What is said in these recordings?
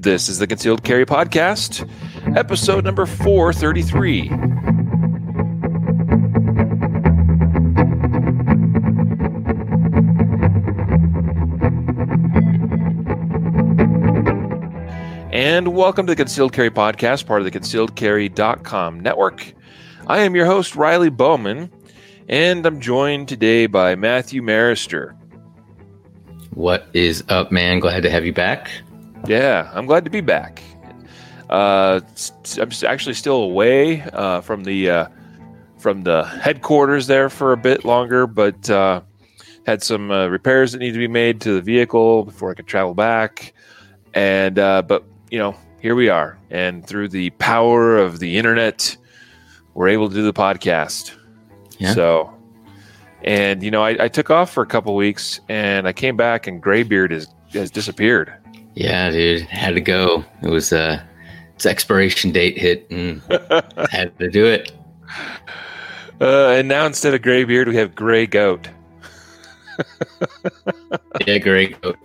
This is the Concealed Carry Podcast, episode number 433. And welcome to the Concealed Carry Podcast, part of the concealedcarry.com network. I am your host, Riley Bowman, and I'm joined today by Matthew Maruster. What is up, man? Glad to have you back. Yeah, I'm glad to be back. Uh, I'm actually still away uh, from the uh, from the headquarters there for a bit longer, but uh, had some uh, repairs that need to be made to the vehicle before I could travel back. And uh, but you know, here we are, and through the power of the internet, we're able to do the podcast. Yeah. So, and you know, I, I took off for a couple weeks, and I came back, and Graybeard has has disappeared. Yeah, dude, had to go. It was uh, its expiration date hit, and had to do it. Uh, and now instead of Graybeard, we have Gray Goat. yeah, Gray Goat.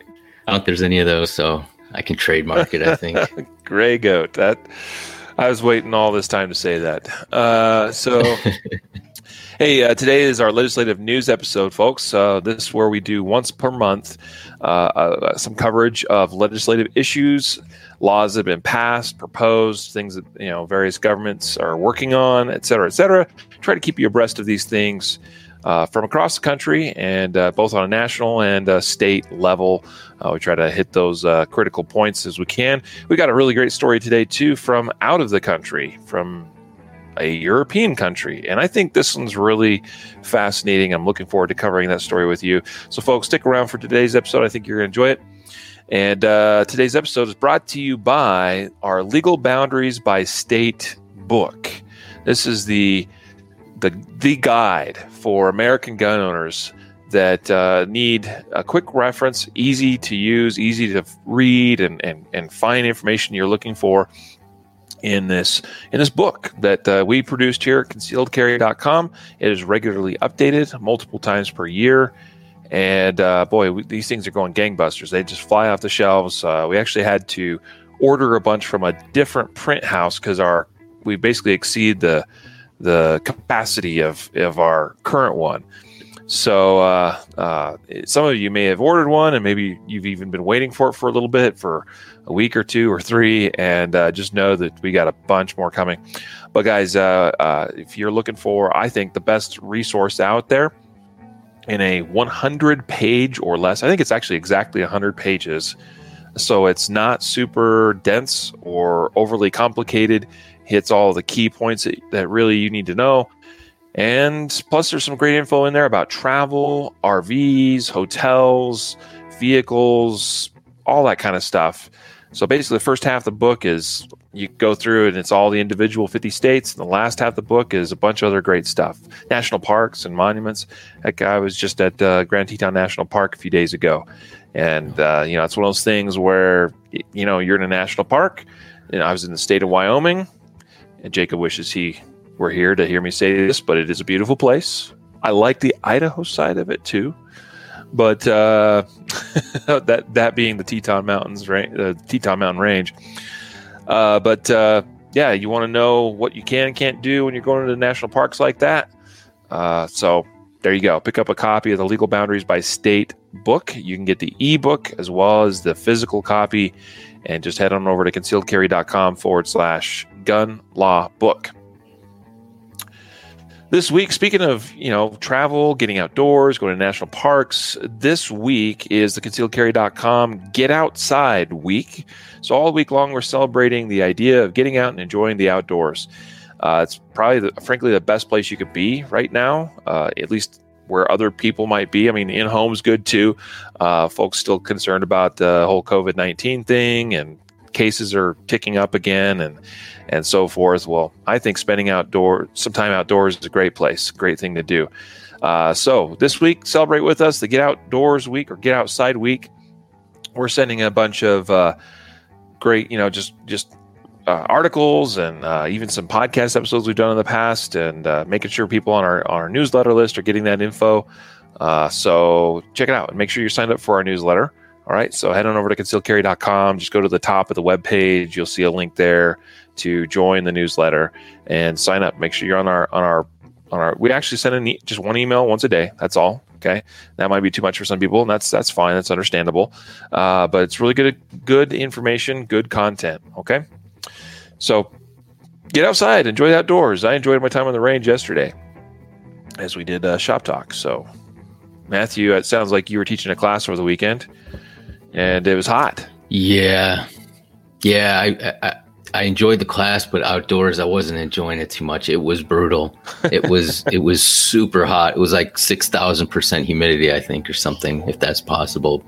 I don't think there's any of those, so I can trademark it. I think Gray Goat. That I was waiting all this time to say that. Uh, so. Hey, uh, today is our legislative news episode, folks. Uh, this is where we do once per month uh, uh, some coverage of legislative issues, laws that have been passed, proposed, things that you know various governments are working on, et cetera, et cetera. Try to keep you abreast of these things uh, from across the country and uh, both on a national and state level. we try to hit those critical points as we can. We got a really great story today too from out of the country, from a European country. And I think this one's really fascinating. I'm looking forward to covering that story with you. So, folks, stick around for today's episode. I think you're going to enjoy it. And uh, today's episode is brought to you by our Legal Boundaries by State book. This is the the the guide for American gun owners that uh, need a quick reference, easy to use, easy to read, and, and, and find information you're looking for in this in this book that uh, we produced here at concealedcarry.com. It is regularly updated multiple times per year. And uh, boy, we, these things are going gangbusters. They just fly off the shelves. Uh, we actually had to order a bunch from a different print house because our we basically exceed the the capacity of of our current one. So uh, uh, some of you may have ordered one, and maybe you've even been waiting for it for a little bit for a week or two or three, and uh, just know that we got a bunch more coming. But guys, uh, uh, if you're looking for, I think the best resource out there in a 100 page or less, I think it's actually exactly 100 pages. So it's not super dense or overly complicated. Hits all the key points that, that really you need to know. And plus, there's some great info in there about travel, RVs, hotels, vehicles, all that kind of stuff. So basically, the first half of the book is you go through and it's all the individual 50 states. And the last half of the book is a bunch of other great stuff national parks and monuments. Heck, I was just at uh, Grand Teton National Park a few days ago. And, uh, you know, it's one of those things where, you know, you're in a national park. And I was in the state of Wyoming. And Jacob wishes he were here to hear me say this, but it is a beautiful place. I like the Idaho side of it too. But uh, that that being the Teton Mountains, right? The Teton Mountain Range. Uh, but uh, yeah, you want to know what you can and can't do when you're going to national parks like that. Uh, so there you go. Pick up a copy of the Legal Boundaries by State book. You can get the ebook as well as the physical copy, and just head on over to concealedcarry.com forward slash gun law book. This week, speaking of you know travel, getting outdoors, going to national parks, this week is the concealedcarry.com Get Outside Week. So all week long, we're celebrating the idea of getting out and enjoying the outdoors. Uh, it's probably, the, frankly, the best place you could be right now, uh, at least where other people might be. I mean, in home's good too. Uh, folks still concerned about the whole COVID nineteen thing, and cases are ticking up again, and and so forth. Well, I think spending outdoor some time outdoors is a great place, great thing to do. Uh, so this week, celebrate with us the Get Outdoors Week or Get Outside Week. We're sending a bunch of uh, great, you know, just just uh, articles and uh, even some podcast episodes we've done in the past, and uh, making sure people on our on our newsletter list are getting that info. Uh, so check it out and make sure you're signed up for our newsletter. All right, so head on over to concealedcarry.com. Just go to the top of the web page. You'll see a link there to join the newsletter and sign up. Make sure you're on our on our on our. We actually send an e- just one email once a day. That's all. Okay, that might be too much for some people, and that's that's fine. That's understandable. Uh, but it's really good good information, good content. Okay, so get outside, enjoy the outdoors. I enjoyed my time on the range yesterday as we did uh, shop talk. So, Matthew, it sounds like you were teaching a class over the weekend, and it was hot. Yeah, yeah. I, I I enjoyed the class, but outdoors I wasn't enjoying it too much. It was brutal. It was it was super hot. It was like six thousand percent humidity, I think, or something, if that's possible.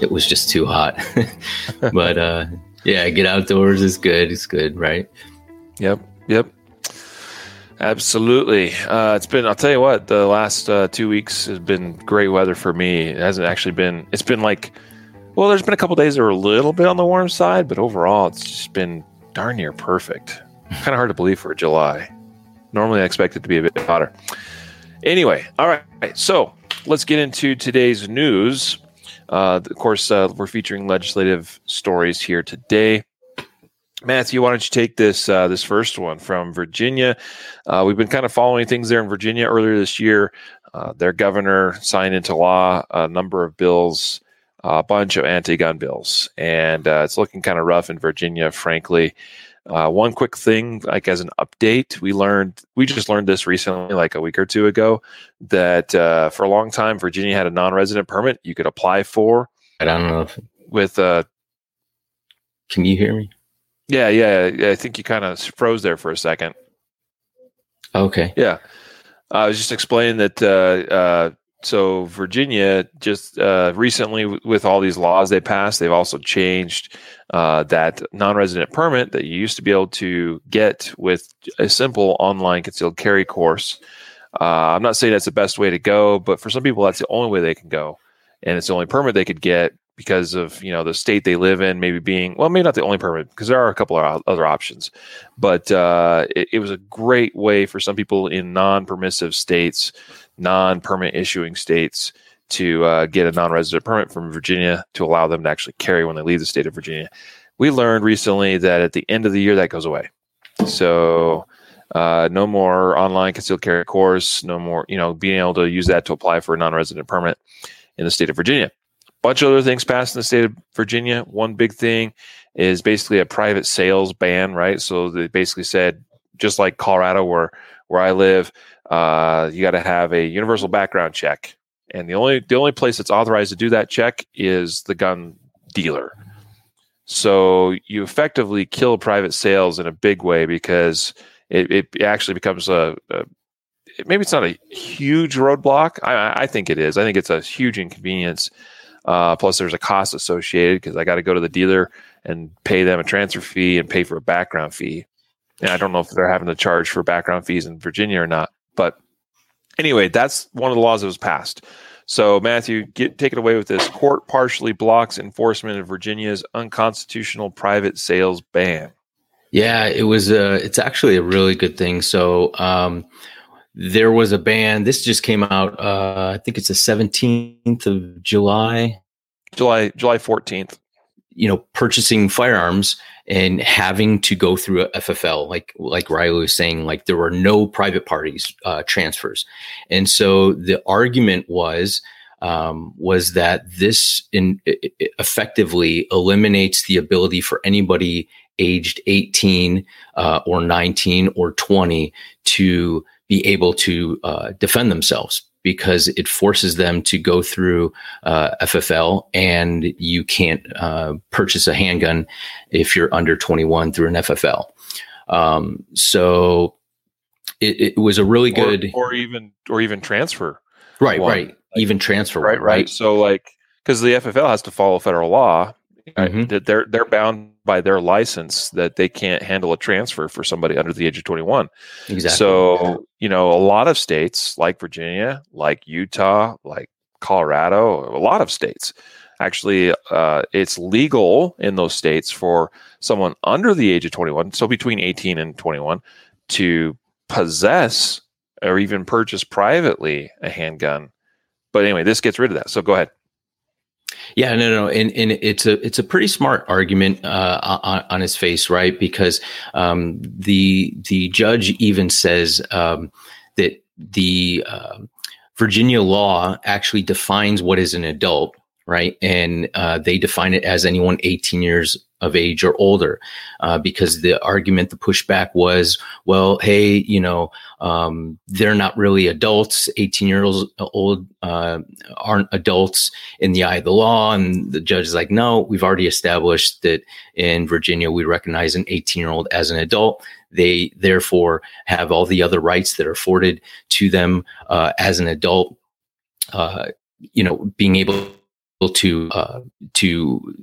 It was just too hot. but uh, yeah, get outdoors is good. It's good, right? Yep. Yep. Absolutely. Uh, it's been, I'll tell you what, the last uh, two weeks has been great weather for me. It hasn't actually been, it's been like, well, there's been a couple days that were a little bit on the warm side, but overall, it's just been darn near perfect. kind of hard to believe for July. Normally, I expect it to be a bit hotter. Anyway, all right. So let's get into today's news. Uh, of course, uh, we're featuring legislative stories here today. Matthew, why don't you take this uh, this first one from Virginia? Uh, we've been kind of following things there in Virginia earlier this year. Uh, their governor signed into law a number of bills, a bunch of anti-gun bills, and uh, it's looking kind of rough in Virginia, frankly. Uh, one quick thing, like as an update, we learned we just learned this recently, like a week or two ago, that uh, for a long time Virginia had a non-resident permit you could apply for. I don't know if with. Uh, Can you hear me? Yeah, yeah. I think you kind of froze there for a second. Okay. Yeah. I was just explaining that. So Virginia just uh, recently, with all these laws they passed, they've also changed uh, that non-resident permit that you used to be able to get with a simple online concealed carry course. Uh, I'm not saying that's the best way to go, but for some people, that's the only way they can go, and it's the only permit they could get because of you know the state they live in maybe being well maybe not the only permit because there are a couple of other options. But uh, it, it, was a great way for some people in non-permissive states non-permit issuing states to uh, get a non-resident permit from virginia to allow them to actually carry when they leave the state of virginia. We learned recently that at the end of the year that goes away. So uh, no more online concealed carry course no more you know being able to use that to apply for a non-resident permit in the state of virginia bunch of other things passed in the state of Virginia. One big thing is basically a private sales ban, right? So they basically said, just like Colorado, where where I live, uh, you got to have a universal background check, and the only the only place that's authorized to do that check is the gun dealer. So you effectively kill private sales in a big way because it, it actually becomes a, a maybe it's not a huge roadblock. I, I think it is. I think it's a huge inconvenience uh, plus, there's a cost associated because I got to go to the dealer and pay them a transfer fee and pay for a background fee. And I don't know if they're having to charge for background fees in Virginia or not. But anyway, that's one of the laws that was passed. So, Matthew, get, take it away with this. Court partially blocks enforcement of Virginia's unconstitutional private sales ban. Yeah, it was. A, it's actually a really good thing. So, um, there was a ban. This just came out. Uh, I think it's the seventeenth of July. July July fourteenth. You know, purchasing firearms and having to go through a FFL, like like Riley was saying, like there were no private parties uh, transfers, and so the argument was um, was that this in, effectively eliminates the ability for anybody aged 18 uh, or 19 or 20 to be able to uh, defend themselves because it forces them to go through uh, FFL and you can't uh, purchase a handgun if you're under 21 through an FFL. Um, so it, it, was a really good, or, or even or even transfer. Right, one. right. Like, even transfer, right, right, right. So like because the FFL has to follow federal law, mm-hmm. that they're they're bound by their license that they can't handle a transfer for somebody under the age of 21. Exactly. So, you know, a lot of states like Virginia, like Utah, like Colorado, a lot of states actually uh, it's legal in those states for someone under the age of 21 so between 18 and 21 to possess or even purchase privately a handgun but anyway this gets rid of that so go ahead Yeah, no, no, and, and it's a it's a pretty smart argument uh, on, on his face, right? Because um, the the judge even says um, that the uh, Virginia law actually defines what is an adult, right? And uh, they define it as anyone 18 years of age or older, uh, because the argument, the pushback was, well, hey, you know, um, they're not really adults. 18 years old uh, aren't adults in the eye of the law. And the judge is like, no, we've already established that in Virginia, we recognize an 18 year old as an adult. They therefore have all the other rights that are afforded to them uh, as an adult. Uh, you know, being able to uh, to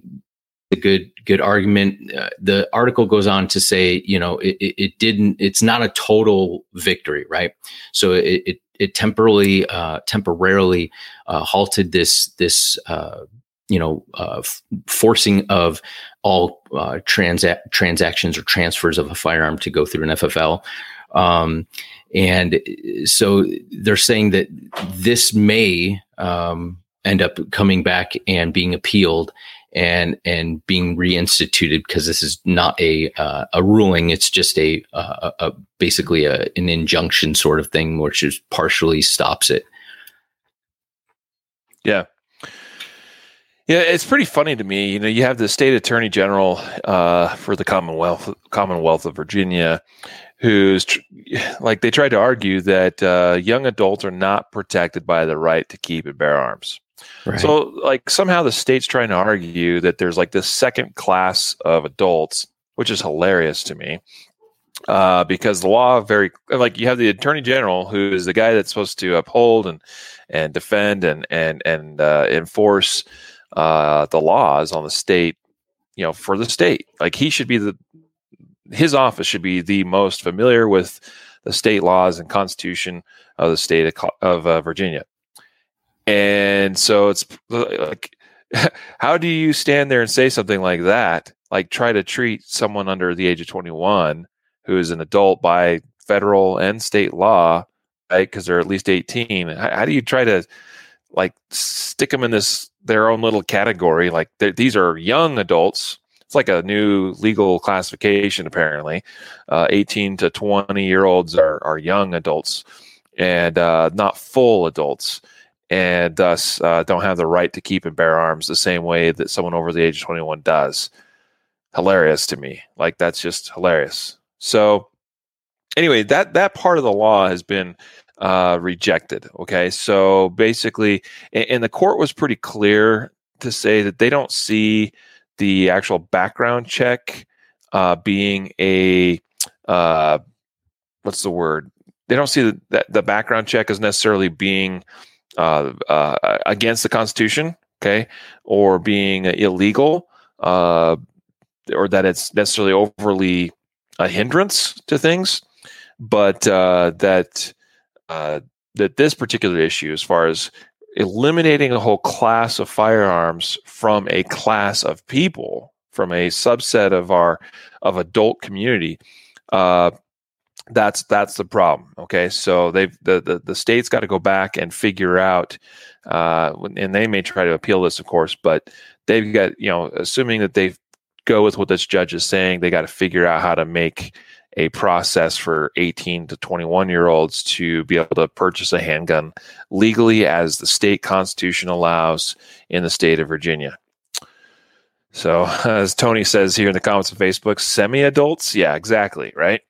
a good good argument. Uh, the article goes on to say, you know, it, it, it, didn't. It's not a total victory, right? So it it, it temporarily uh, temporarily uh, halted this this uh, you know uh, f- forcing of all uh, transa- transactions or transfers of a firearm to go through an FFL. Um, and so they're saying that this may um, end up coming back and being appealed and and being reinstituted because this is not a uh, a ruling. It's just a, a, a basically a, an injunction sort of thing which is partially stops it. Yeah. Yeah it's pretty funny to me. You know you have the state attorney general uh, for the commonwealth commonwealth of virginia who's tr- like they tried to argue that uh, young adults are not protected by the right to keep and bear arms Right. So, like, somehow the state's trying to argue that there's like this second class of adults, which is hilarious to me. Uh, because the law very like you have the attorney general who is the guy that's supposed to uphold and and defend and and and uh, enforce uh, the laws on the state, you know, for the state. Like he should be the his office should be the most familiar with the state laws and constitution of the state of, of uh, Virginia. And so it's like, how do you stand there and say something like that? Like, try to treat someone under the age of 21 who is an adult by federal and state law, right? Because they're at least 18. How, how, do you try to like stick them in this their own little category? Like, these are young adults. It's like a new legal classification, apparently. Uh, 18 to 20 year olds are, are young adults and uh, not full adults and thus uh, don't have the right to keep and bear arms the same way that someone over the age of 21 does. Hilarious to me. Like that's just hilarious. So anyway, that that part of the law has been uh, rejected. Okay, so basically, and, the court was pretty clear to say that they don't see the actual background check uh, being a uh, what's the word? They don't see that the background check as necessarily being uh, uh, against the Constitution, okay, or being illegal, uh, or that it's necessarily overly a hindrance to things, but uh, that uh, that this particular issue, as far as eliminating a whole class of firearms from a class of people, from a subset of our of adult community, uh, that's that's the problem okay? So they've the the, the state's got to go back and figure out uh, and they may try to appeal this of course but they've got you know assuming that they go with what this judge is saying they got to figure out how to make a process for 18 to 21 year olds to be able to purchase a handgun legally as the state constitution allows in the state of virginia. So as tony says here in the comments on facebook semi adults yeah exactly right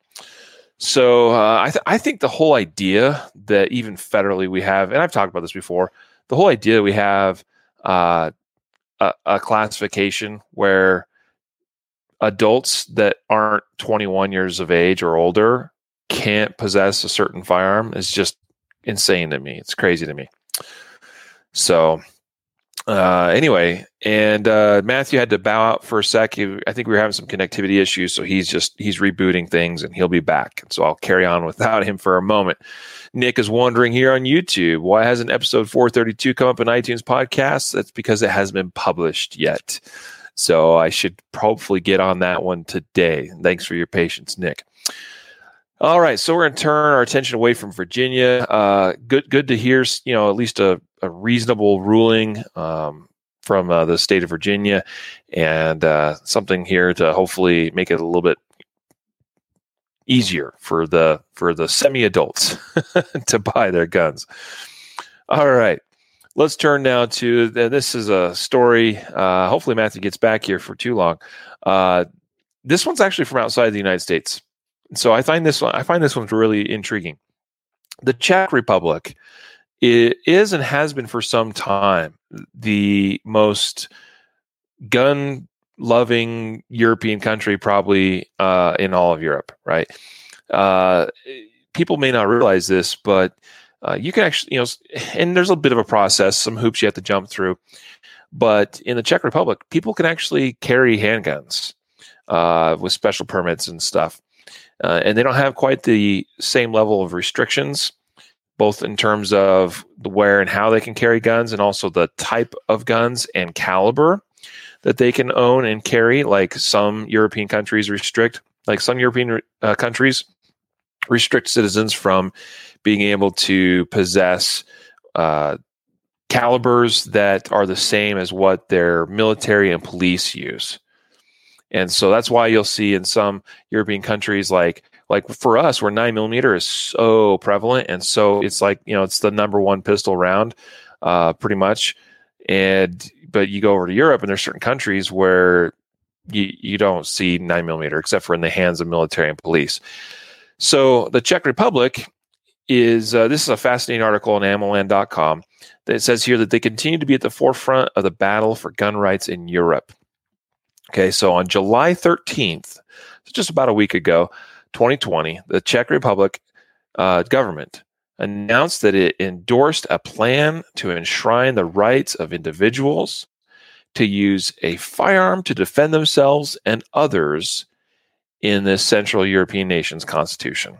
so uh, I, th- I think the whole idea that even federally we have, and I've talked about this before, the whole idea we have uh, a, a, classification where adults that aren't 21 years of age or older can't possess a certain firearm is just insane to me. It's crazy to me. So uh, anyway, and uh, Matthew had to bow out for a sec. He, I think we were having some connectivity issues, so he's just he's rebooting things, and he'll be back. So I'll carry on without him for a moment. Nick is wondering here on YouTube why hasn't episode 432 come up in iTunes podcasts? That's because it hasn't been published yet. So I should hopefully get on that one today. Thanks for your patience, Nick. All right, so we're going to turn our attention away from Virginia. Uh, good, good to hear. You know, at least a, a reasonable ruling um, from uh, the state of Virginia, and uh, something here to hopefully make it a little bit easier for the for the semi adults to buy their guns. All right. Let's turn now to this is a story. Uh, hopefully, Matthew gets back here for too long. Uh, this one's actually from outside the United States, so I find this one I find this one's really intriguing. The Czech Republic is and has been for some time the most gun loving European country, probably uh, in all of Europe, right? Uh, people may not realize this, but uh, you can actually, you know, and there's a bit of a process, some hoops you have to jump through. But in the Czech Republic, people can actually carry handguns uh, with special permits and stuff. Uh, and they don't have quite the same level of restrictions, both in terms of where and how they can carry guns, and also the type of guns and caliber that they can own and carry, like some European countries restrict. Like some European uh, countries restrict citizens from being able to possess uh, calibers that are the same as what their military and police use. And so that's why you'll see in some European countries, like like for us, where nine millimeter is so prevalent, and so it's like you know it's the number one pistol round, uh, pretty much. And but you go over to Europe, and there's certain countries where you you don't see nine millimeter except for in the hands of military and police. So the Czech Republic is uh, this is a fascinating article on AmmoLand.com that says here that they continue to be at the forefront of the battle for gun rights in Europe. Okay, so on July 13th, just about a week ago, 2020, the Czech Republic uh, government announced that it endorsed a plan to enshrine the rights of individuals to use a firearm to defend themselves and others in this Central European nation's constitution.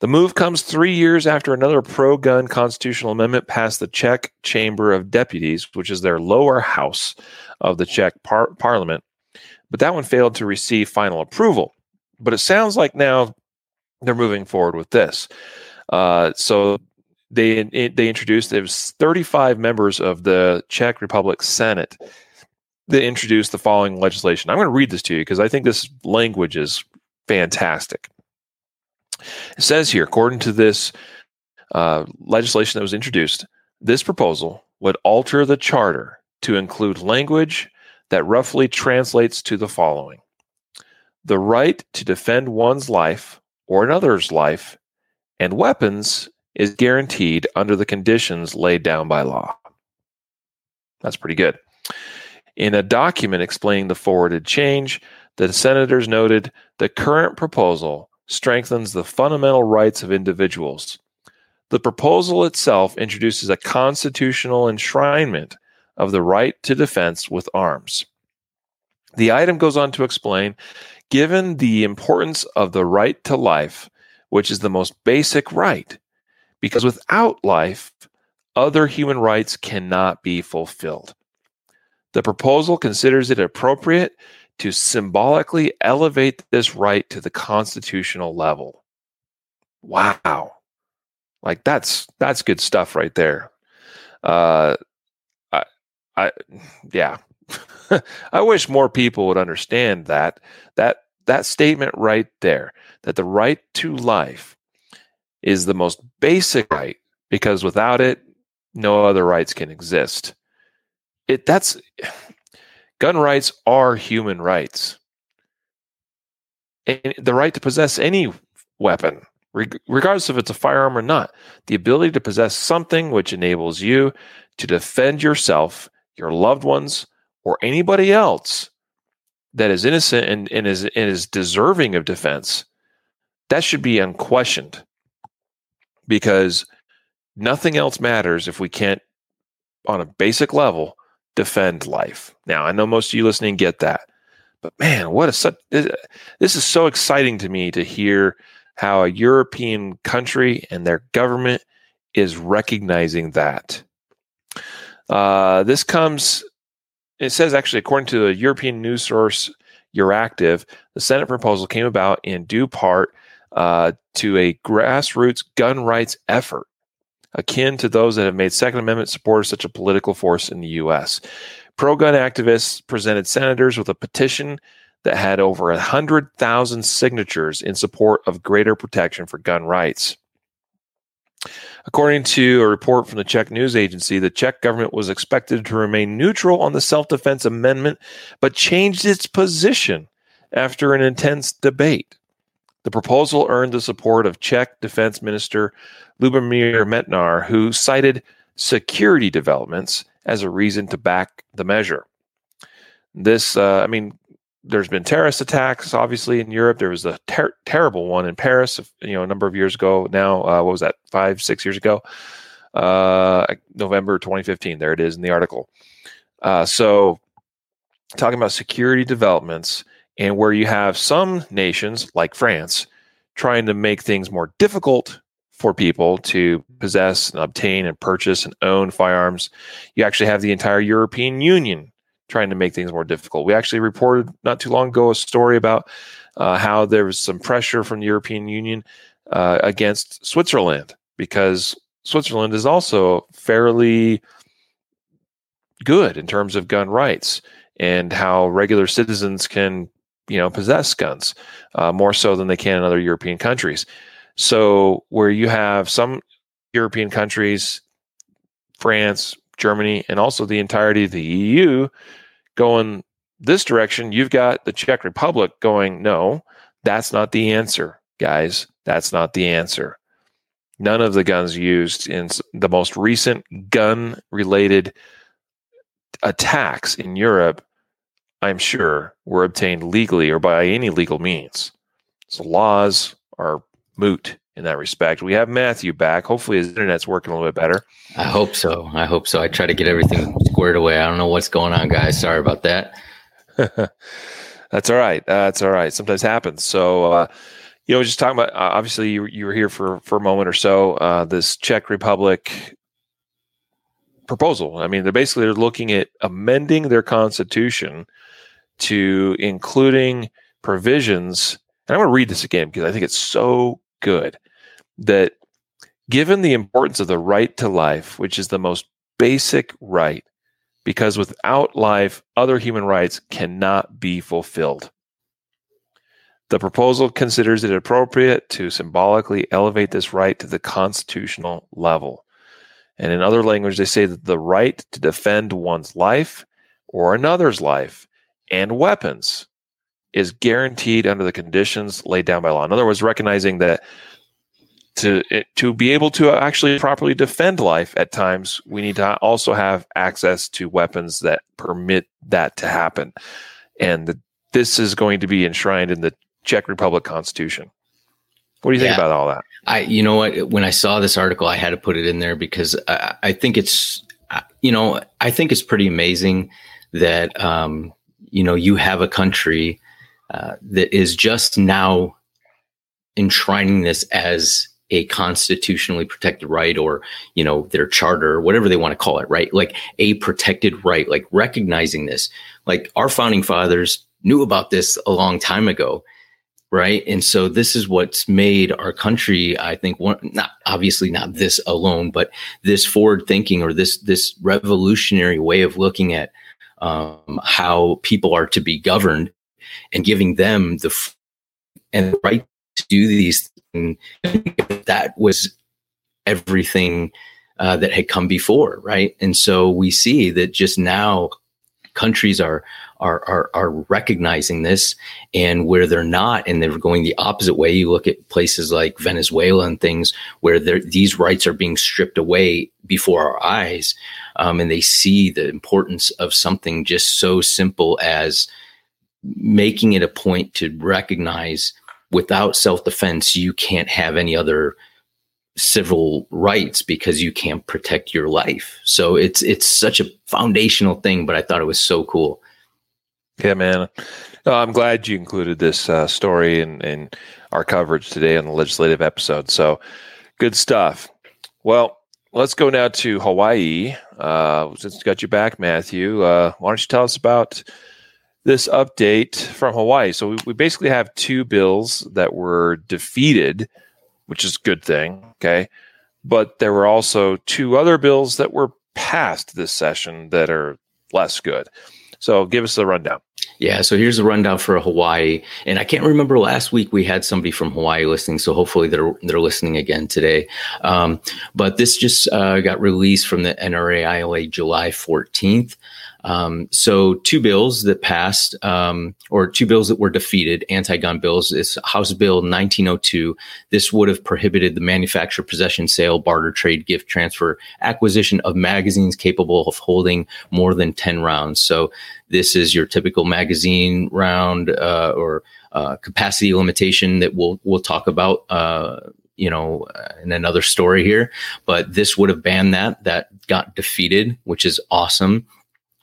The move comes three years after another pro gun constitutional amendment passed the Czech Chamber of Deputies, which is their lower house of the Czech par- parliament. But that one failed to receive final approval. But it sounds like now they're moving forward with this. Uh, so they they introduced there was 35 members of the Czech Republic Senate that introduced the following legislation. I'm going to read this to you because I think this language is fantastic. It says here, according to this uh, legislation that was introduced, this proposal would alter the charter to include language that roughly translates to the following The right to defend one's life or another's life and weapons is guaranteed under the conditions laid down by law. That's pretty good. In a document explaining the forwarded change, the senators noted the current proposal strengthens the fundamental rights of individuals. The proposal itself introduces a constitutional enshrinement of the right to defense with arms. The item goes on to explain given the importance of the right to life, which is the most basic right, because without life, other human rights cannot be fulfilled. The proposal considers it appropriate to symbolically elevate this right to the constitutional level. Wow. Like that's that's good stuff right there. Uh I I yeah. I wish more people would understand that that that statement right there that the right to life is the most basic right because without it no other rights can exist. It that's gun rights are human rights. And the right to possess any weapon, regardless if it's a firearm or not, the ability to possess something which enables you to defend yourself, your loved ones, or anybody else that is innocent and, and, is, and is deserving of defense, that should be unquestioned because nothing else matters if we can't, on a basic level, defend life. Now, I know most of you listening get that, but man, what a such this is so exciting to me to hear how a European country and their government is recognizing that. Uh, this comes, it says actually, according to the European news source Euractiv, the Senate proposal came about in due part uh, to a grassroots gun rights effort akin to those that have made Second Amendment supporters such a political force in the U.S. Pro gun activists presented senators with a petition that had over 100,000 signatures in support of greater protection for gun rights. According to a report from the Czech news agency, the Czech government was expected to remain neutral on the self defense amendment, but changed its position after an intense debate. The proposal earned the support of Czech Defense Minister Lubomír Metnar, who cited security developments as a reason to back the measure. This, uh, I mean, there's been terrorist attacks, obviously, in Europe. There was a ter- terrible one in Paris, you know, a number of years ago. Now, uh, what was that? Five, six years ago, uh, November 2015. There it is in the article. Uh, so, talking about security developments, and where you have some nations like France trying to make things more difficult for people to possess and obtain and purchase and own firearms, you actually have the entire European Union trying to make things more difficult. We actually reported not too long ago a story about uh, how there was some pressure from the European Union uh, against Switzerland because Switzerland is also fairly good in terms of gun rights and how regular citizens can you know possess guns uh, more so than they can in other European countries. So where you have some European countries, France, Germany, and also the entirety of the EU going this direction, you've got the Czech Republic going, no, that's not the answer, guys. That's not the answer. None of the guns used in the most recent gun related attacks in Europe, I'm sure, were obtained legally or by any legal means. So laws are moot in that respect. We have Matthew back. Hopefully his internet's working a little bit better. I hope so. I hope so. I try to get everything squared away. I don't know what's going on, guys. Sorry about that. That's all right. Uh, that's all right. Sometimes happens. So, uh, you know, just talking about uh, obviously you, you were here for for a moment or so. Uh, this Czech Republic proposal. I mean, they're basically they're looking at amending their constitution to including provisions. And I'm going to read this again because I think it's so good that given the importance of the right to life, which is the most basic right, because without life, other human rights cannot be fulfilled. The proposal considers it appropriate to symbolically elevate this right to the constitutional level. And in other language, they say that the right to defend one's life or another's life and weapons is guaranteed under the conditions laid down by law. In other words, recognizing that to to be able to actually properly defend life at times we need to also have access to weapons that permit that to happen. And the, this is going to be enshrined in the czech republic constitution. What do you yeah. think about all that? I you know what? When i saw this article i had to put it in there because i, I think it's you know i think it's pretty amazing that um, you know you have a country uh, that is just now enshrining this as a constitutionally protected right or you know their charter whatever they want to call it right? Like a protected right like recognizing this. Like our founding fathers knew about this a long time ago right? And so this is what's made our country i think one not obviously not this alone but this forward thinking or this this revolutionary way of looking at um, how people are to be governed and giving them the f- and the right to do these and that was everything uh, that had come before, right? And so we see that just now countries are are are, are recognizing this, and where they're not, and they're going the opposite way. You look at places like Venezuela and things where these rights are being stripped away before our eyes, um, and they see the importance of something just so simple as making it a point to recognize without self defense, you can't have any other civil rights because you can't protect your life. So it's it's such a foundational thing, but I thought it was so cool. Yeah, man. I'm glad you included this uh, story in, in our coverage today on the legislative episode. So good stuff. Well, let's go now to Hawaii. Uh, since we got you back, Matthew, uh, why don't you tell us about this update from Hawaii. So we, we basically have two bills that were defeated, which is a good thing. Okay. But there were also two other bills that were passed this session that are less good. So give us the rundown. Yeah, so here's the rundown for Hawaii, and I can't remember last week we had somebody from Hawaii listening, so hopefully they're they're listening again today. Um, but this just uh, got released from the NRA July 14th. Um, so two bills that passed, um, or two bills that were defeated, anti-gun bills, is House Bill 1902. This would have prohibited the manufacture, possession, sale, barter, trade, gift, transfer, acquisition of magazines capable of holding more than 10 rounds. So this is your typical magazine round uh, or uh, capacity limitation that we'll we'll talk about. Uh, you know, in another story here, but this would have banned that. That got defeated, which is awesome.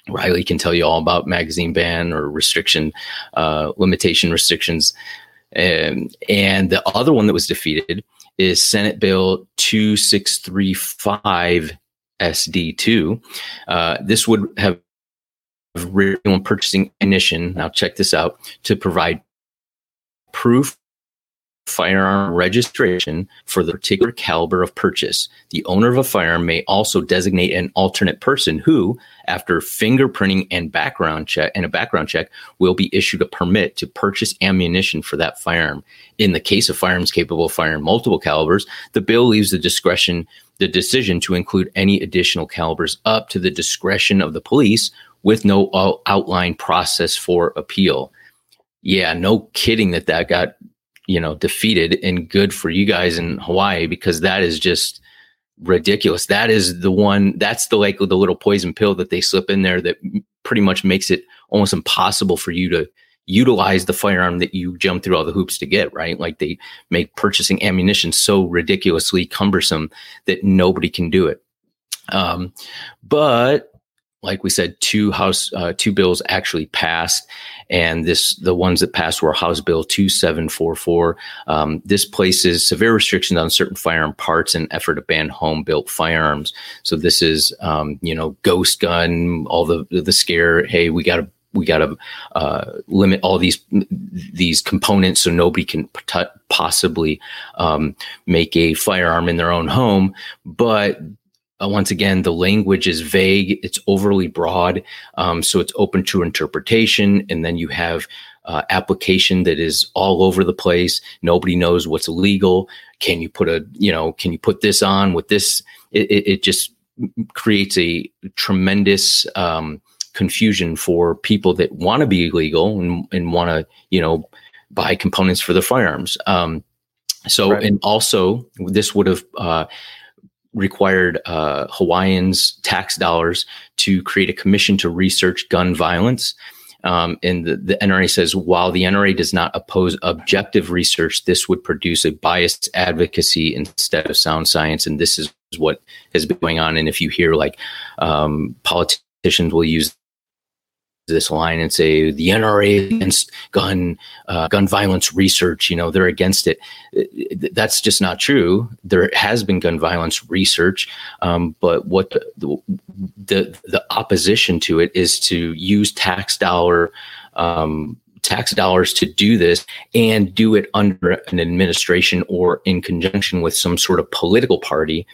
Riley can tell you all about magazine ban or restriction, uh, limitation restrictions. And, and the other one that was defeated is Senate Bill 2635 SD2. Uh, this would have on purchasing ammunition. Now, check this out to provide proof firearm registration for the particular caliber of purchase. The owner of a firearm may also designate an alternate person who, after fingerprinting and background check and a background check, will be issued a permit to purchase ammunition for that firearm. In the case of firearms capable of firing multiple calibers, the bill leaves the discretion the decision to include any additional calibers up to the discretion of the police with no outline process for appeal. Yeah, no kidding that that got you know, defeated and good for you guys in Hawaii because that is just ridiculous. That is the one, that's the like the little poison pill that they slip in there that pretty much makes it almost impossible for you to utilize the firearm that you jump through all the hoops to get, right? Like they make purchasing ammunition so ridiculously cumbersome that nobody can do it. Um, but like we said, two house uh, two bills actually passed, and this the ones that passed were House Bill two seven four four. Um, this places severe restrictions on certain firearm parts in effort to ban home built firearms. So this is um, you know ghost gun, all the the scare. Hey, we got to we got to uh, limit all these these components so nobody can possibly um, make a firearm in their own home. But uh, once again, the language is vague, it's overly broad, um, so it's open to interpretation. And then you have uh, application that is all over the place. Nobody knows what's illegal. Can you put a, you know, can you put this on with this? It, it, it just creates a tremendous um, confusion for people that want to be legal and, and want to, you know, buy components for the firearms. Um, so, right. and also, this would have uh, required uh, Hawaiians tax dollars to create a commission to research gun violence. Um, and the, the, NRA says while the NRA does not oppose objective research, this would produce a biased advocacy instead of sound science. And this is what has been going on. And if you hear like um, politicians will use this line and say the NRA against gun uh, gun violence research. You know, they're against it. That's just not true. There has been gun violence research, um, but what the, the, the opposition to it is to use tax dollar. Um, tax dollars to do this and do it under an administration or in conjunction with some sort of political party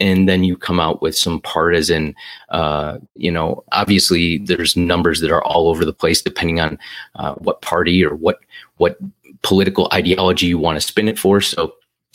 and then you come out with some partisan uh, you know obviously there's numbers that are all over the place depending on uh, what party or what what political ideology you want to spin it for. So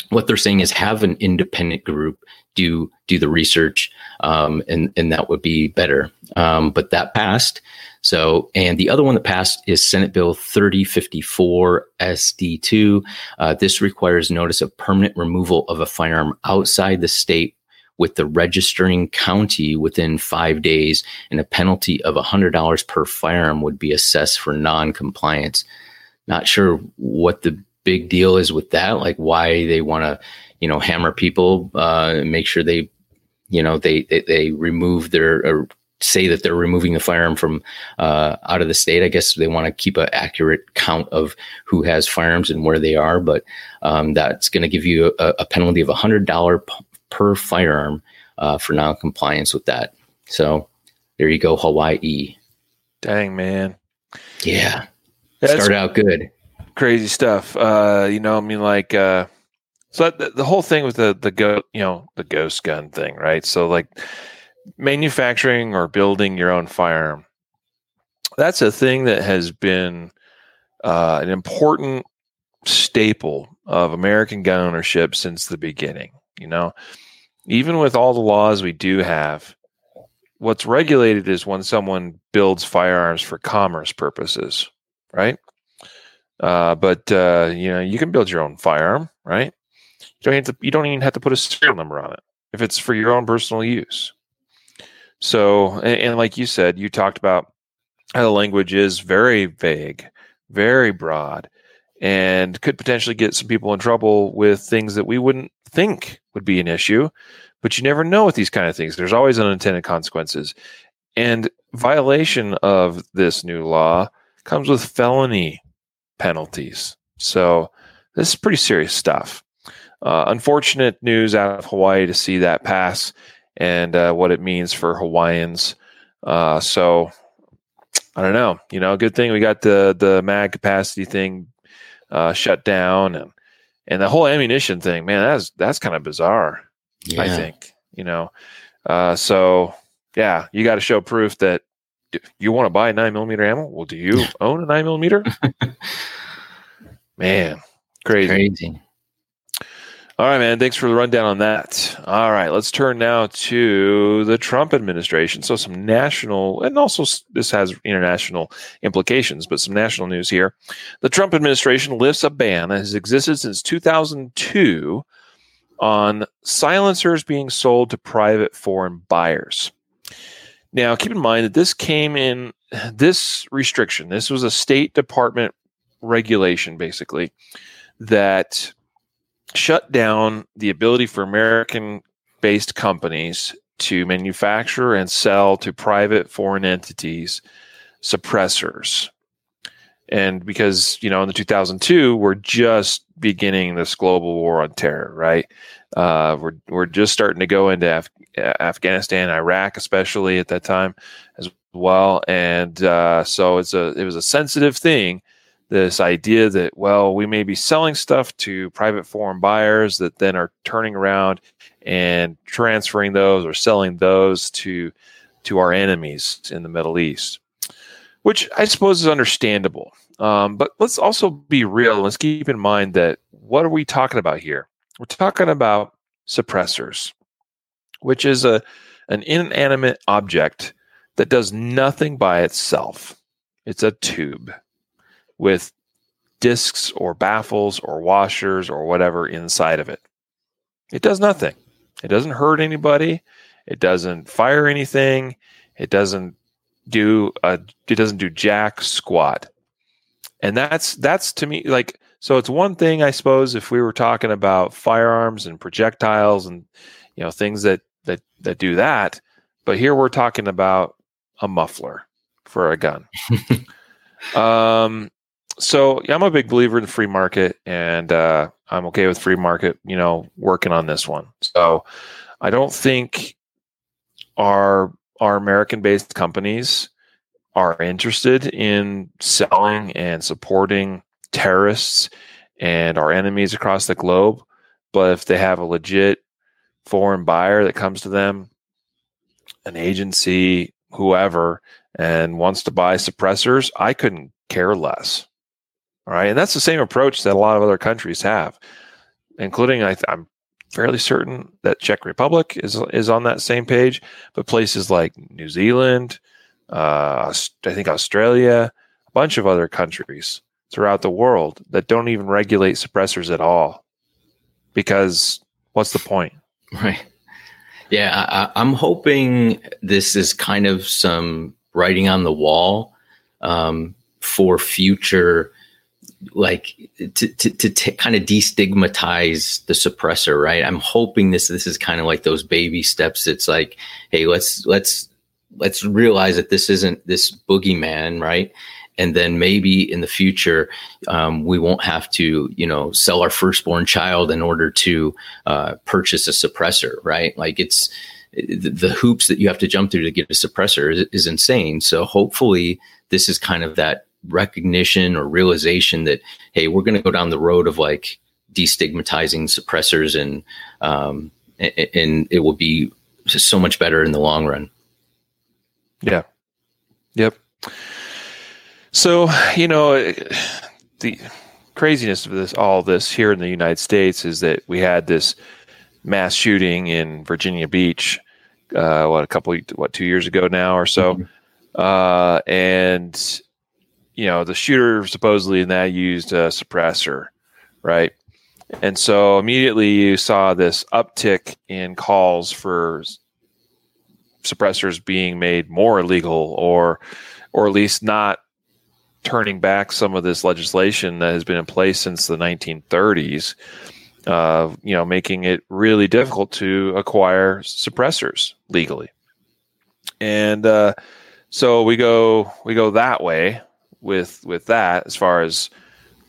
what they're saying is have an independent group do do the research um, and and that would be better. Um, but that passed. So and the other one that passed is senate bill 3054 sd2 uh, this requires notice of permanent removal of a firearm outside the state with the registering county within five days, and a penalty of $100 per firearm would be assessed for non-compliance. Not sure what the big deal is with that, like why they want to, you know, hammer people, uh, make sure they, you know, they they, they remove their say that they're removing the firearm from uh, out of the state. I guess they want to keep an accurate count of who has firearms and where they are, but um, that's going to give you a, a penalty of a hundred dollar per firearm uh, for non-compliance with that. So there you go, Hawaii. Dang man. Yeah. That's Start out good. Crazy stuff. Uh, you know, I mean, like, uh, so the, the whole thing with the the go, you know, the ghost gun thing, right? So like, manufacturing or building your own firearm. that's a thing that has been uh, an important staple of American gun ownership since the beginning. You know, even with all the laws we do have, what's regulated is when someone builds firearms for commerce purposes, right? Uh, but uh, you know, you can build your own firearm, right? You don't to. You don't even have to put a serial number on it if it's for your own personal use. So, and, and like you said, you talked about how the language is very vague, very broad, and could potentially get some people in trouble with things that we wouldn't think would be an issue. But you never know with these kind of things. There's always unintended consequences. And violation of this new law comes with felony penalties. So this is pretty serious stuff. Uh, unfortunate news out of Hawaii to see that pass and uh, what it means for Hawaiians. Uh, so I don't know. You know, good thing we got the the mag capacity thing uh, shut down and and the whole ammunition thing. Man, that's that's kind of bizarre. Yeah. I think you know. Uh, so yeah, you got to show proof that you want to buy nine millimeter ammo. Well, do you own a nine millimeter? Man, crazy. Crazy. All right, man. Thanks for the rundown on that. All right, let's turn now to the Trump administration. So, some national and also this has international implications, but some national news here. The Trump administration lifts a ban that has existed since 2002 on silencers being sold to private foreign buyers. Now, keep in mind that this came in this restriction. This was a State Department regulation, basically, that shut down the ability for American based companies to manufacture and sell to private foreign entities suppressors. And because, you know, in the 2002, we're just beginning this global war on terror, right? Uh, we're, we're just starting to go into Af- Afghanistan, Iraq, especially at that time as well. And uh, so it's a, it was a sensitive thing this idea that well we may be selling stuff to private foreign buyers that then are turning around and transferring those or selling those to to our enemies in the middle east which i suppose is understandable. Um, but let's also be real. Let's keep in mind that what are we talking about here? We're talking about suppressors which is a an inanimate object that does nothing by itself. It's a tube with discs or baffles or washers or whatever inside of it. It does nothing. It doesn't hurt anybody. It doesn't fire anything. It doesn't do a, it doesn't do jack squat. And that's that's to me like so it's one thing I suppose if we were talking about firearms and projectiles and you know things that that that do that, but here we're talking about a muffler for a gun. um so yeah, I'm a big believer in free market, and uh, I'm okay with free market. You know, working on this one. So I don't think our our American-based companies are interested in selling and supporting terrorists and our enemies across the globe. But if they have a legit foreign buyer that comes to them, an agency, whoever, and wants to buy suppressors, I couldn't care less. All right. And that's the same approach that a lot of other countries have, including I am fairly certain that Czech Republic is is on that same page, but places like New Zealand, uh, I think Australia, a bunch of other countries throughout the world that don't even regulate suppressors at all. Because what's the point? Right. Yeah, I, am hoping this is kind of some writing on the wall um, for future like to to, to t- kind of destigmatize the suppressor right? I'm hoping this this is kind of like those baby steps. It's like hey let's let's let's realize that this isn't this boogeyman right? And then maybe in the future um, we won't have to you know sell our firstborn child in order to uh, purchase a suppressor right? Like it's the, hoops that you have to jump through to get a suppressor is, is insane. So hopefully this is kind of that recognition or realization that hey we're going to go down the road of like destigmatizing suppressors and um, and it will be so much better in the long run. Yeah. Yep. So you know the craziness of this all this here in the United States is that we had this mass shooting in Virginia Beach, uh, what a couple what two years ago now or so, mm-hmm. uh, and you know the shooter supposedly in that used a suppressor, right? And so immediately you saw this uptick in calls for suppressors being made more illegal or or at least not turning back some of this legislation that has been in place since the 1930s uh, you know making it really difficult to acquire suppressors legally and uh, so we go we go that way with with that as far as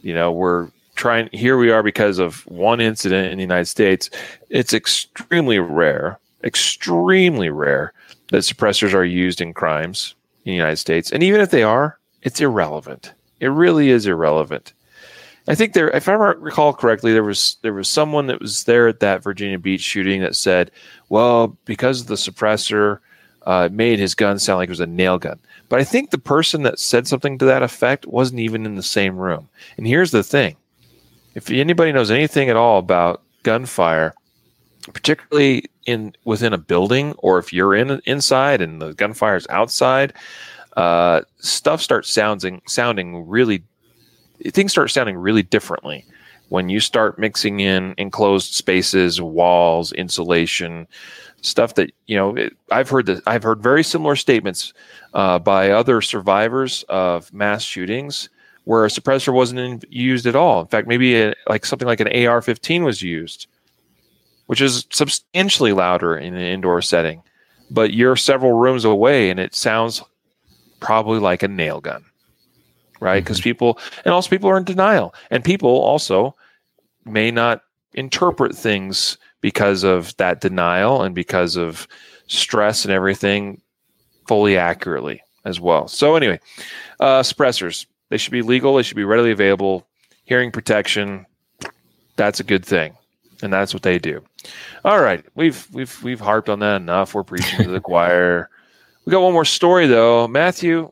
you know we're trying here we are because of one incident in the United States. It's extremely rare, extremely rare that suppressors are used in crimes in the United States. And even if they are, it's irrelevant. It really is irrelevant. I think there, if I recall correctly, there was there was someone that was there at that Virginia Beach shooting that said, "Well, because of the suppressor, uh, made his gun sound like it was a nail gun." But I think the person that said something to that effect wasn't even in the same room. And here's the thing: if anybody knows anything at all about gunfire, particularly in within a building, or if you're in inside and the gunfire is outside, uh, stuff starts sounding sounding really. Things start sounding really differently when you start mixing in enclosed spaces, walls, insulation, stuff that you know. It, I've heard that I've heard very similar statements uh, by other survivors of mass shootings where a suppressor wasn't in, used at all. In fact, maybe a, like something like an AR-15 was used, which is substantially louder in an indoor setting. But you're several rooms away, and it sounds probably like a nail gun, right? Because mm-hmm. people, and also people are in denial, and people also may not interpret things because of that denial and because of stress and everything fully accurately as well. So anyway, uh, suppressors. They should be legal. They should be readily available. Hearing protection, that's a good thing, and that's what they do. All right, we've we've we've harped on that enough. We're preaching to the choir. We got one more story though, Matthew.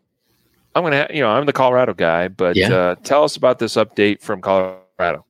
I'm gonna, ha- you know, I'm the Colorado guy, but yeah. uh, tell us about this update from Colorado.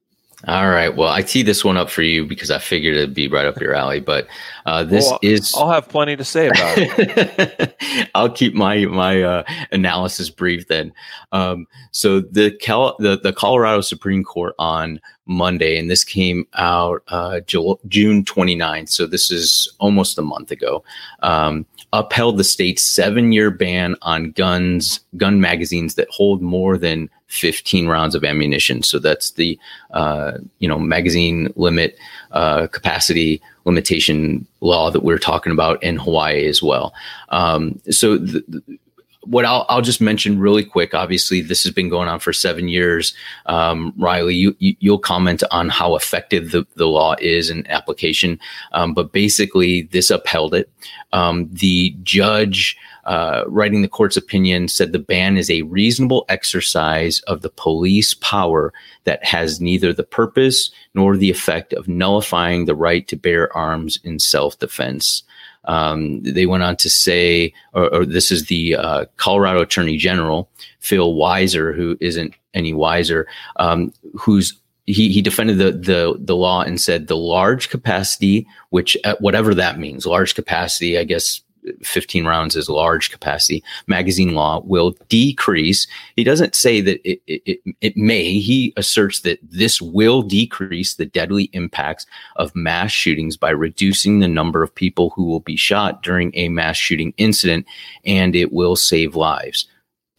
All right. Well, I tee this one up for you because I figured it'd be right up your alley. But uh, this well, is I'll have plenty to say about it. I'll keep my my uh, analysis brief then. Um, so the, Cal- the the Colorado Supreme Court on Monday, and this came out uh, June 29th. So this is almost a month ago. Um, upheld the state's seven year ban on guns, gun magazines that hold more than 15 rounds of ammunition. So that's the, uh, you know, magazine limit uh, capacity limitation law that we're talking about in Hawaii as well. Um, so the, the, what I'll, I'll just mention really quick. Obviously, this has been going on for seven years. Um, Riley, you, you will comment on how effective the, the law is in application, um, but basically, this upheld it. Um, the judge uh, writing the court's opinion said the ban is a reasonable exercise of the police power that has neither the purpose nor the effect of nullifying the right to bear arms in self defense. Um, they went on to say, or, or this is the uh, Colorado Attorney General, Phil Weiser, who isn't any wiser, um, who's he, he defended the, the the law and said the large capacity, which uh, whatever that means, large capacity, I guess 15 rounds is large capacity. Magazine law will decrease. He doesn't say that it, it, it, may. He asserts that this will decrease the deadly impacts of mass shootings by reducing the number of people who will be shot during a mass shooting incident and it will save lives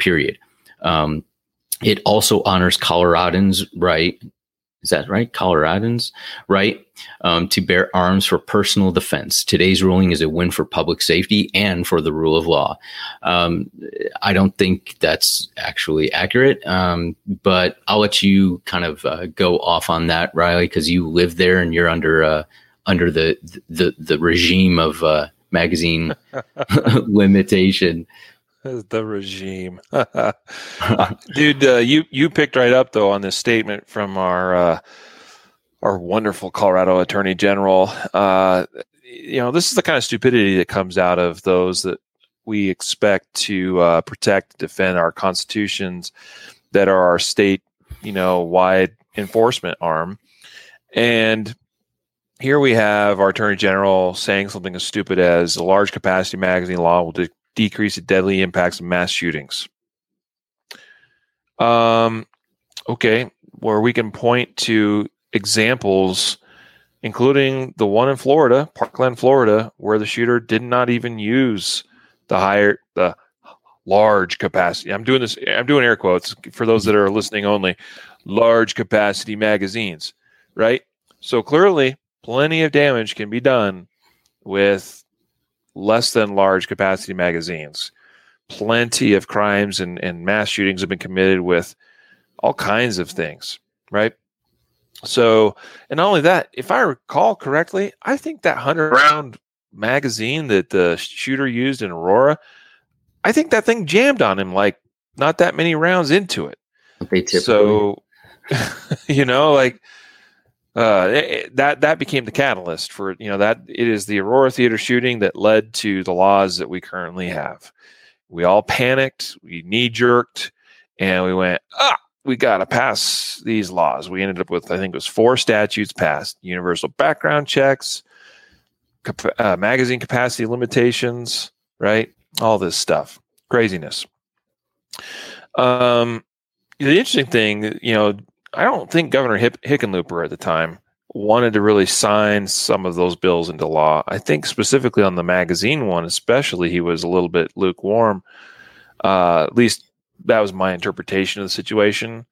period. Um, it also honors coloradans right is that right? Coloradans, right? Um, to bear arms for personal defense. Today's ruling is a win for public safety and for the rule of law. Um, I don't think that's actually accurate, um, but I'll let you kind of uh, go off on that, Riley, because you live there and you're under uh, under the the the regime of uh, magazine limitation. The regime, dude. Uh, you you picked right up though on this statement from our uh, our wonderful Colorado Attorney General. Uh, you know, this is the kind of stupidity that comes out of those that we expect to uh, protect, defend our constitutions that are our state, you know, wide enforcement arm. And here we have our attorney general saying something as stupid as a large capacity magazine law will de- decrease the deadly impacts of mass shootings. Um, okay, where we can point to examples, including the one in Florida, Parkland, Florida, where the shooter did not even use the higher the large capacity. I'm doing this. I'm doing air quotes for those that are listening only. Large capacity magazines, right? So clearly, plenty of damage can be done with less than large capacity magazines. Plenty of crimes and, and mass shootings have been committed with all kinds of things, right? So, and not only that, if I recall correctly, I think that 100 round magazine that the shooter used in Aurora, I think that thing jammed on him like not that many rounds into it. So, you know, like uh, it, that that became the catalyst for you know that it is the Aurora Theater shooting that led to the laws that we currently have. We all panicked, we knee jerked, and we went ah. We got to pass these laws. We ended up with, I think it was four statutes passed universal background checks, uh, magazine capacity limitations, right? All this stuff, craziness. Um, the interesting thing, you know, I don't think Governor Hick- Hickenlooper at the time wanted to really sign some of those bills into law. I think specifically on the magazine one, especially, he was a little bit lukewarm. Uh, at least that was my interpretation of the situation.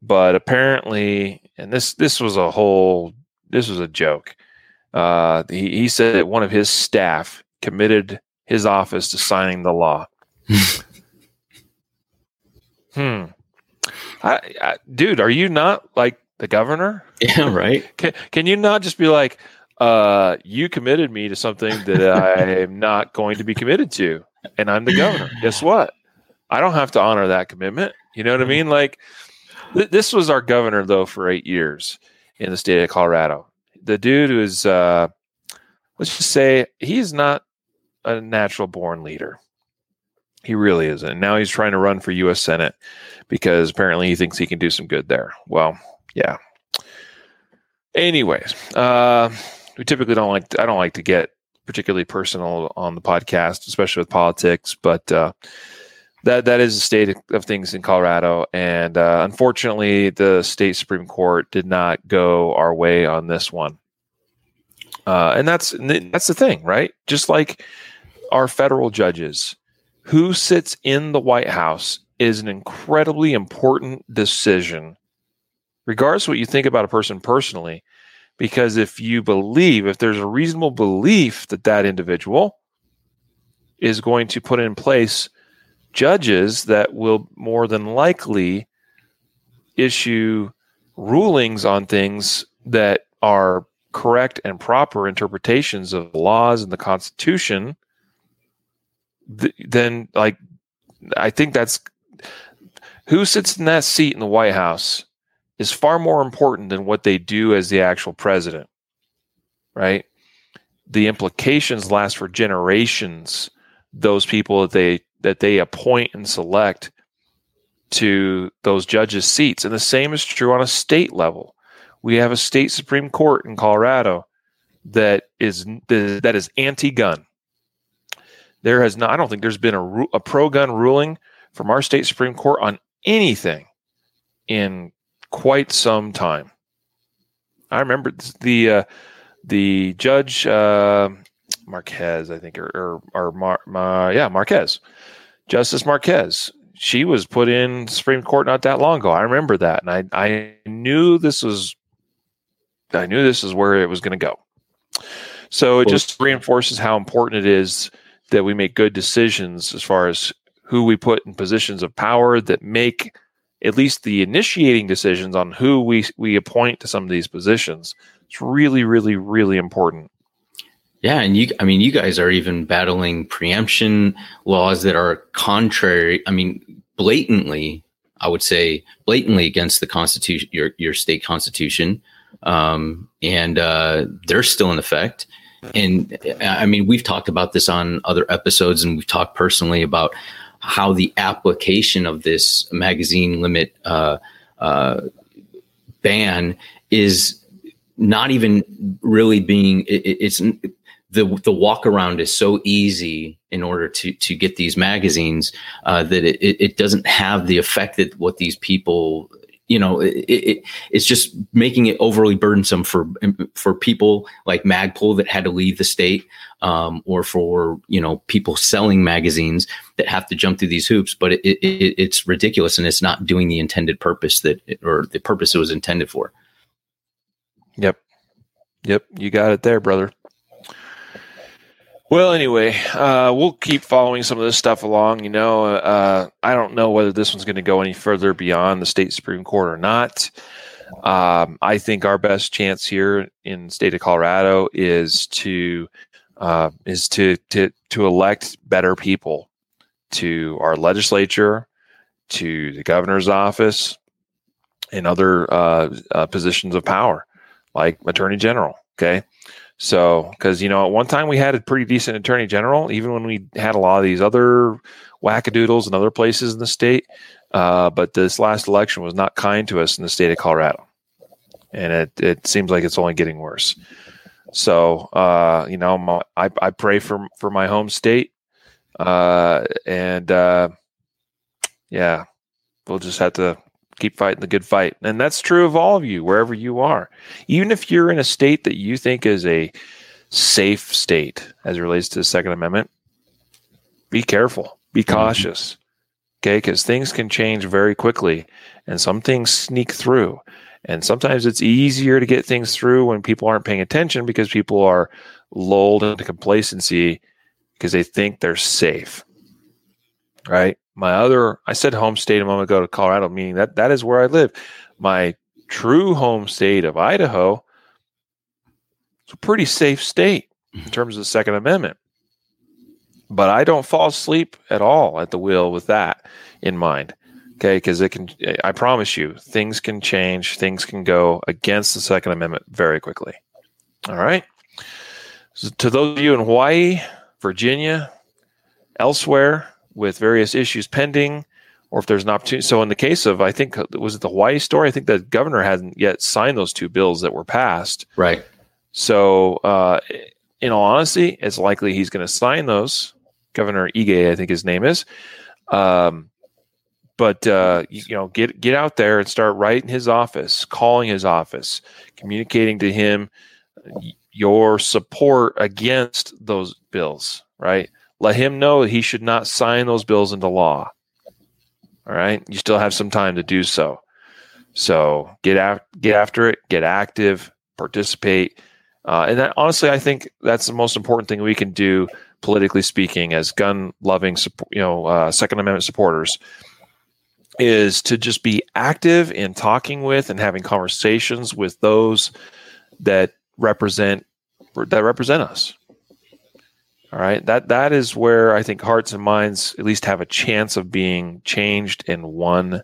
But apparently, and this this was a whole this was a joke. Uh, he, he said that one of his staff committed his office to signing the law. hmm. I, I, dude, are you not like the governor? Yeah, right. Can, can you not just be like, uh, you committed me to something that I am not going to be committed to, and I'm the governor. Guess what? I don't have to honor that commitment. You know what I mean? Like, th- this was our governor though for eight years in the state of Colorado the dude is uh, let's just say he's not a natural born leader. He really isn't. Now he's trying to run for U.S. Senate because apparently he thinks he can do some good there. Well, yeah. Anyways, uh, we typically don't like. To, I don't like to get particularly personal on the podcast, especially with politics. But uh, that that is the state of things in Colorado, and uh, unfortunately, the state supreme court did not go our way on this one. Uh, and that's that's the thing, right? Just like our federal judges, who sits in the White House is an incredibly important decision, regardless what you think about a person personally. Because if you believe, if there's a reasonable belief that that individual is going to put in place judges that will more than likely issue rulings on things that are correct and proper interpretations of laws and the Constitution, th- then like I think that's who sits in that seat in the White House is far more important than what they do as the actual president, right? The implications last for generations. Those people that they that they appoint and select to those judges' seats. And the same is true on a state level. We have a state Supreme Court in Colorado that is that is anti-gun. There has not. I don't think there's been a, a pro-gun ruling from our state Supreme Court on anything in quite some time. I remember the uh, the judge uh, Marquez, I think, or or, or Mar, Mar, yeah Marquez Justice Marquez. She was put in Supreme Court not that long ago. I remember that, and I I knew this was I knew this is where it was going to go. So it just reinforces how important it is that we make good decisions as far as who we put in positions of power that make at least the initiating decisions on who we we appoint to some of these positions. It's really, really, really important. Yeah, and you I mean you guys are even battling preemption laws that are contrary, I mean blatantly, I would say blatantly against the constitution your your state constitution. Um, and uh, they're still in effect. And I mean, we've talked about this on other episodes, and we've talked personally about how the application of this magazine limit uh, uh, ban is not even really being. It, it's the the walk around is so easy in order to to get these magazines uh, that it, it doesn't have the effect that what these people you know it, it, it's just making it overly burdensome for for people like magpul that had to leave the state um, or for you know people selling magazines that have to jump through these hoops. But it, it, it's ridiculous and it's not doing the intended purpose that or the purpose it was intended for. Yep. Yep. You got it there brother well, anyway, uh, we'll keep following some of this stuff along. You know, uh, I don't know whether this one's going to go any further beyond the state supreme court or not. Um, I think our best chance here in state of Colorado is to uh, is to to to elect better people to our legislature, to the governor's office, and other uh, uh, positions of power, like attorney general. Okay, so, because you know, at one time we had a pretty decent attorney general, even when we had a lot of these other wackadoodles in other places in the state. Uh, but this last election was not kind to us in the state of Colorado, and it it seems like it's only getting worse. So, uh, you know, my, I I pray for for my home state, uh, and uh, yeah, we'll just have to keep fighting the good fight. And that's true of all of you, wherever you are. Even if you're in a state that you think is a safe state as it relates to the Second Amendment, be careful, be mm-hmm. cautious. Okay, because things can change very quickly and some things sneak through. And sometimes it's easier to get things through when people aren't paying attention because people are lulled into complacency because they think they're safe. Right? My other I said home state a moment ago to Colorado, meaning that that is where I live. My true home state of Idaho is a pretty safe state in mm-hmm. terms of the Second Amendment. But I don't fall asleep at all at the wheel with that in mind. Okay, because it can I promise you, things can change, things can go against the Second Amendment very quickly. All right. So to those of you in Hawaii, Virginia, elsewhere, with various issues pending, or if there's an opportunity. So in the case of, I think was it the Hawaii story? I think the governor hasn't yet signed those two bills that were passed. Right. So uh, in all honesty, it's likely he's going to sign those. Governor Ige, I think his name is. Um, but uh, you, you know, get get out there and start writing his office, calling his office, communicating to him your support against those bills. Right let him know that he should not sign those bills into law. All right, you still have some time to do so. So get out, get after it, get active, participate, uh, and that, honestly, I think that's the most important thing we can do politically speaking, as gun-loving, you know, uh, Second Amendment supporters, is to just be active in talking with and having conversations with those that represent that represent us. All right. That that is where I think hearts and minds at least have a chance of being changed in one.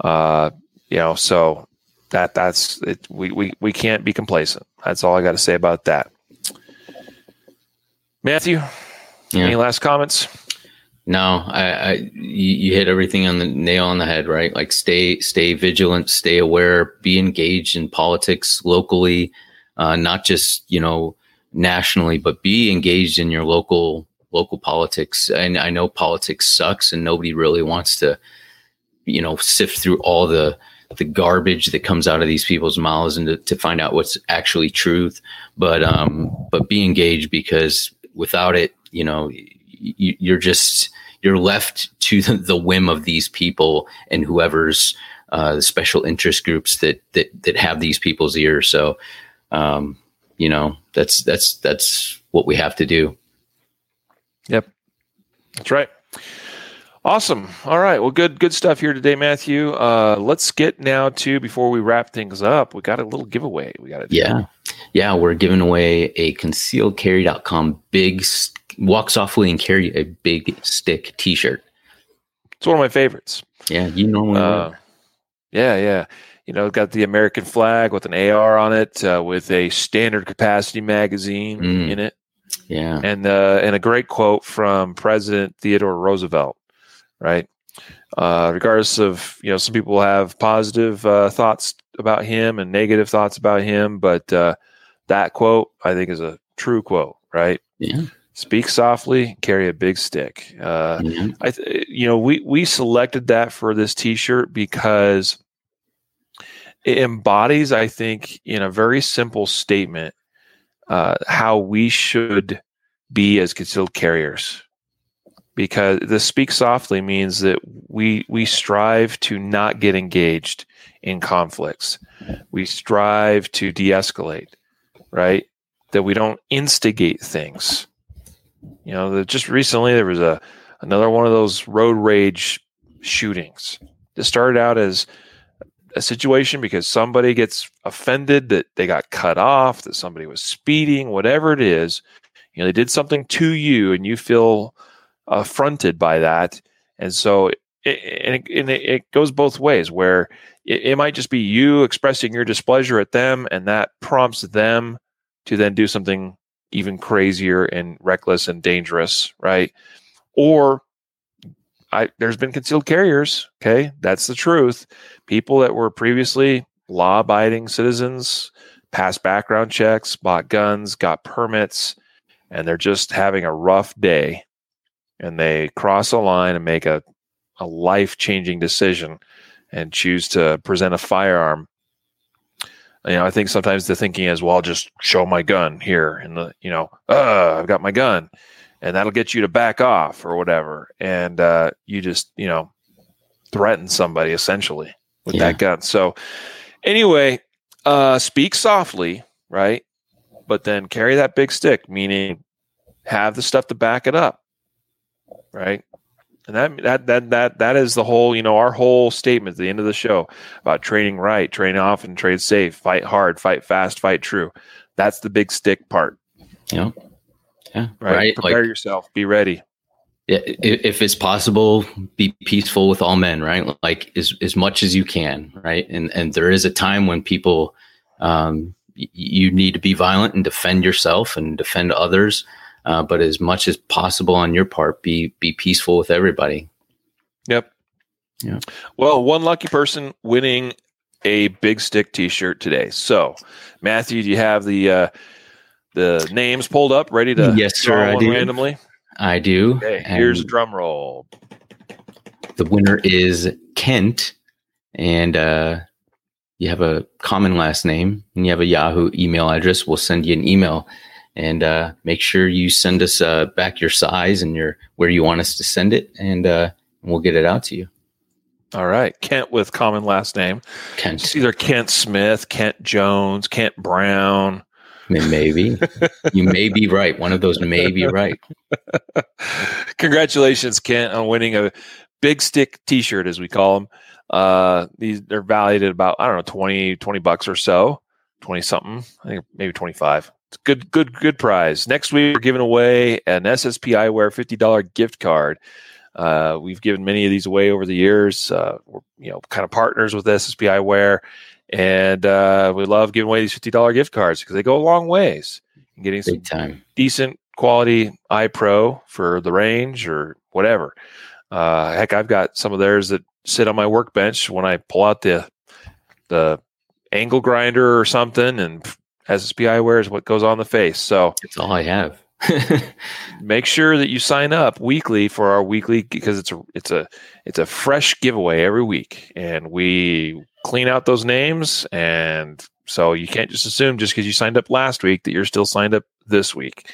Uh, you know, so that that's it. We we we can't be complacent. That's all I got to say about that. Matthew, yeah. any last comments? No, I, I you, you hit everything on the nail on the head, right? Like stay stay vigilant, stay aware, be engaged in politics locally, uh, not just you know nationally, but be engaged in your local local politics. And I know politics sucks, and nobody really wants to, you know, sift through all the the garbage that comes out of these people's mouths and to, to find out what's actually truth. But um, but be engaged because without it, you know, you, you're just you're left to the whim of these people and whoever's uh, the special interest groups that that that have these people's ears. So, um, you know, that's that's that's what we have to do. Yep, that's right. Awesome. All right. Well, good good stuff here today, Matthew. Uh, let's get now to before we wrap things up. We got a little giveaway. We got to yeah, yeah. We're giving away a concealedcarry.com big walk softly and carry a big stick T-shirt. It's one of my favorites. Yeah, you normally. Uh, yeah, yeah. You know, got the American flag with an AR on it, uh, with a standard capacity magazine Mm. in it, Yeah. and uh, and a great quote from President Theodore Roosevelt, right? Uh, regardless of you know, some people have positive uh, thoughts about him and negative thoughts about him, but uh, that quote I think is a true quote, right? Yeah. Speak softly, carry a big stick. Uh, yeah. I, th- you know, we we selected that for this T-shirt because it embodies, I think, in a very simple statement, uh, how we should be as concealed carriers. Because the speak softly means that we we strive to not get engaged in conflicts. We strive to de-escalate, right? That we don't instigate things. You know, just recently there was a another one of those road rage shootings. It started out as a situation because somebody gets offended that they got cut off, that somebody was speeding, whatever it is. You know, they did something to you, and you feel affronted by that, and so it, and it, and it goes both ways. Where it, it might just be you expressing your displeasure at them, and that prompts them to then do something even crazier and reckless and dangerous, right? Or I, there's been concealed carriers. Okay, that's the truth. People that were previously law-abiding citizens passed background checks, bought guns, got permits, and they're just having a rough day, and they cross a line and make a a life-changing decision and choose to present a firearm. You know, I think sometimes the thinking is, well, I'll just show my gun here, and the you know, uh, I've got my gun and that'll get you to back off or whatever. And uh, you just, you know, threaten somebody essentially with Yeah. that gun. So, anyway, uh, speak softly, right? But then carry that big stick, meaning have the stuff to back it up, right? And that that that that that is the whole, you know, our whole statement at the end of the show about training right, train often, trade safe, fight hard, fight fast, fight true. That's the big stick part, Yeah. Yeah. right? Right. Prepare Like, yourself, be ready. yeah, if it's possible, be peaceful with all men, right? Like as as much as you can, right? And and there is a time when people, um, you need to be violent and defend yourself and defend others. Uh, but as much as possible on your part, be be peaceful with everybody. Yep. Yeah. Well, one lucky person winning a big stick T-shirt today. So, Matthew, do you have the uh, the names pulled up, ready to Yes, sir, I do. randomly? I do. Okay, here's a drum roll. the winner is Kent, and uh, you have a common last name and you have a Yahoo email address. We'll send you an email, and uh, make sure you send us uh, back your size and your where you want us to send it, and uh, we'll get it out to you. All right, Kent with common last name. Kent, It's either Kent Smith, Kent Jones, Kent Brown. Maybe you may be right. One of those may be right. Congratulations, Kent, on winning a big stick T-shirt, as we call them. Uh, these they're valued at about I don't know 20, 20 bucks or so, twenty something. I think maybe twenty five. It's a good, good, good prize. Next week we're giving away an SSP Eyewear fifty dollar gift card. Uh, we've given many of these away over the years. Uh, we're you know kind of partners with SSP Eyewear, and uh, we love giving away these fifty dollar gift cards because they go a long ways in getting some time. decent quality eye pro for the range or whatever. Uh, heck, I've got some of theirs that sit on my workbench when I pull out the the angle grinder or something, and SSP eyewear is what goes on the face. So it's all I have. make sure that you sign up weekly for our weekly because it's a it's a it's a fresh giveaway every week, and we clean out those names and so you can't just assume just because you signed up last week that you're still signed up this week.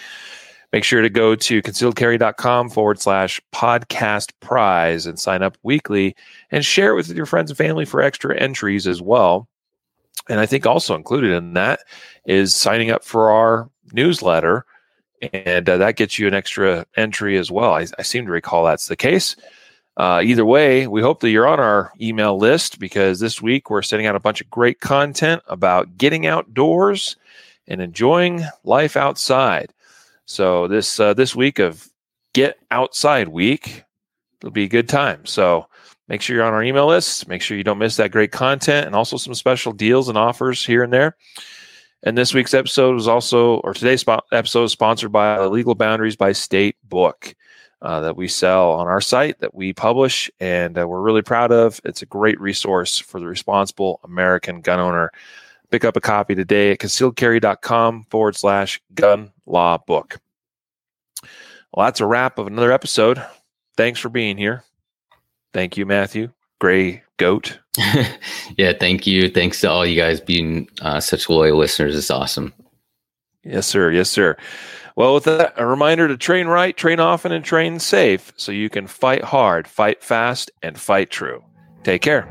Make sure to go to concealedcarry.com forward slash podcast prize and sign up weekly and share it with your friends and family for extra entries as well. And I think also included in that is signing up for our newsletter. And uh, that gets you an extra entry as well. I, I seem to recall that's the case. Uh, either way, we hope that you're on our email list because this week we're sending out a bunch of great content about getting outdoors and enjoying life outside. So this uh, this week of Get Outside Week, it'll be a good time. So Make sure you're on our email list. Make sure you don't miss that great content and also some special deals and offers here and there. And this week's episode was also, or today's episode is sponsored by Legal Boundaries by State book uh, that we sell on our site that we publish and uh, we're really proud of. It's a great resource for the responsible American gun owner. Pick up a copy today at concealedcarry.com forward slash gun law book. Well, that's a wrap of another episode. Thanks for being here. Thank you, Matthew. Gray Goat. yeah, thank you. Thanks to all you guys being uh, such loyal listeners. It's awesome. Yes, sir. Yes, sir. Well, with that, a reminder to train right, train often, and train safe so you can fight hard, fight fast, and fight true. Take care.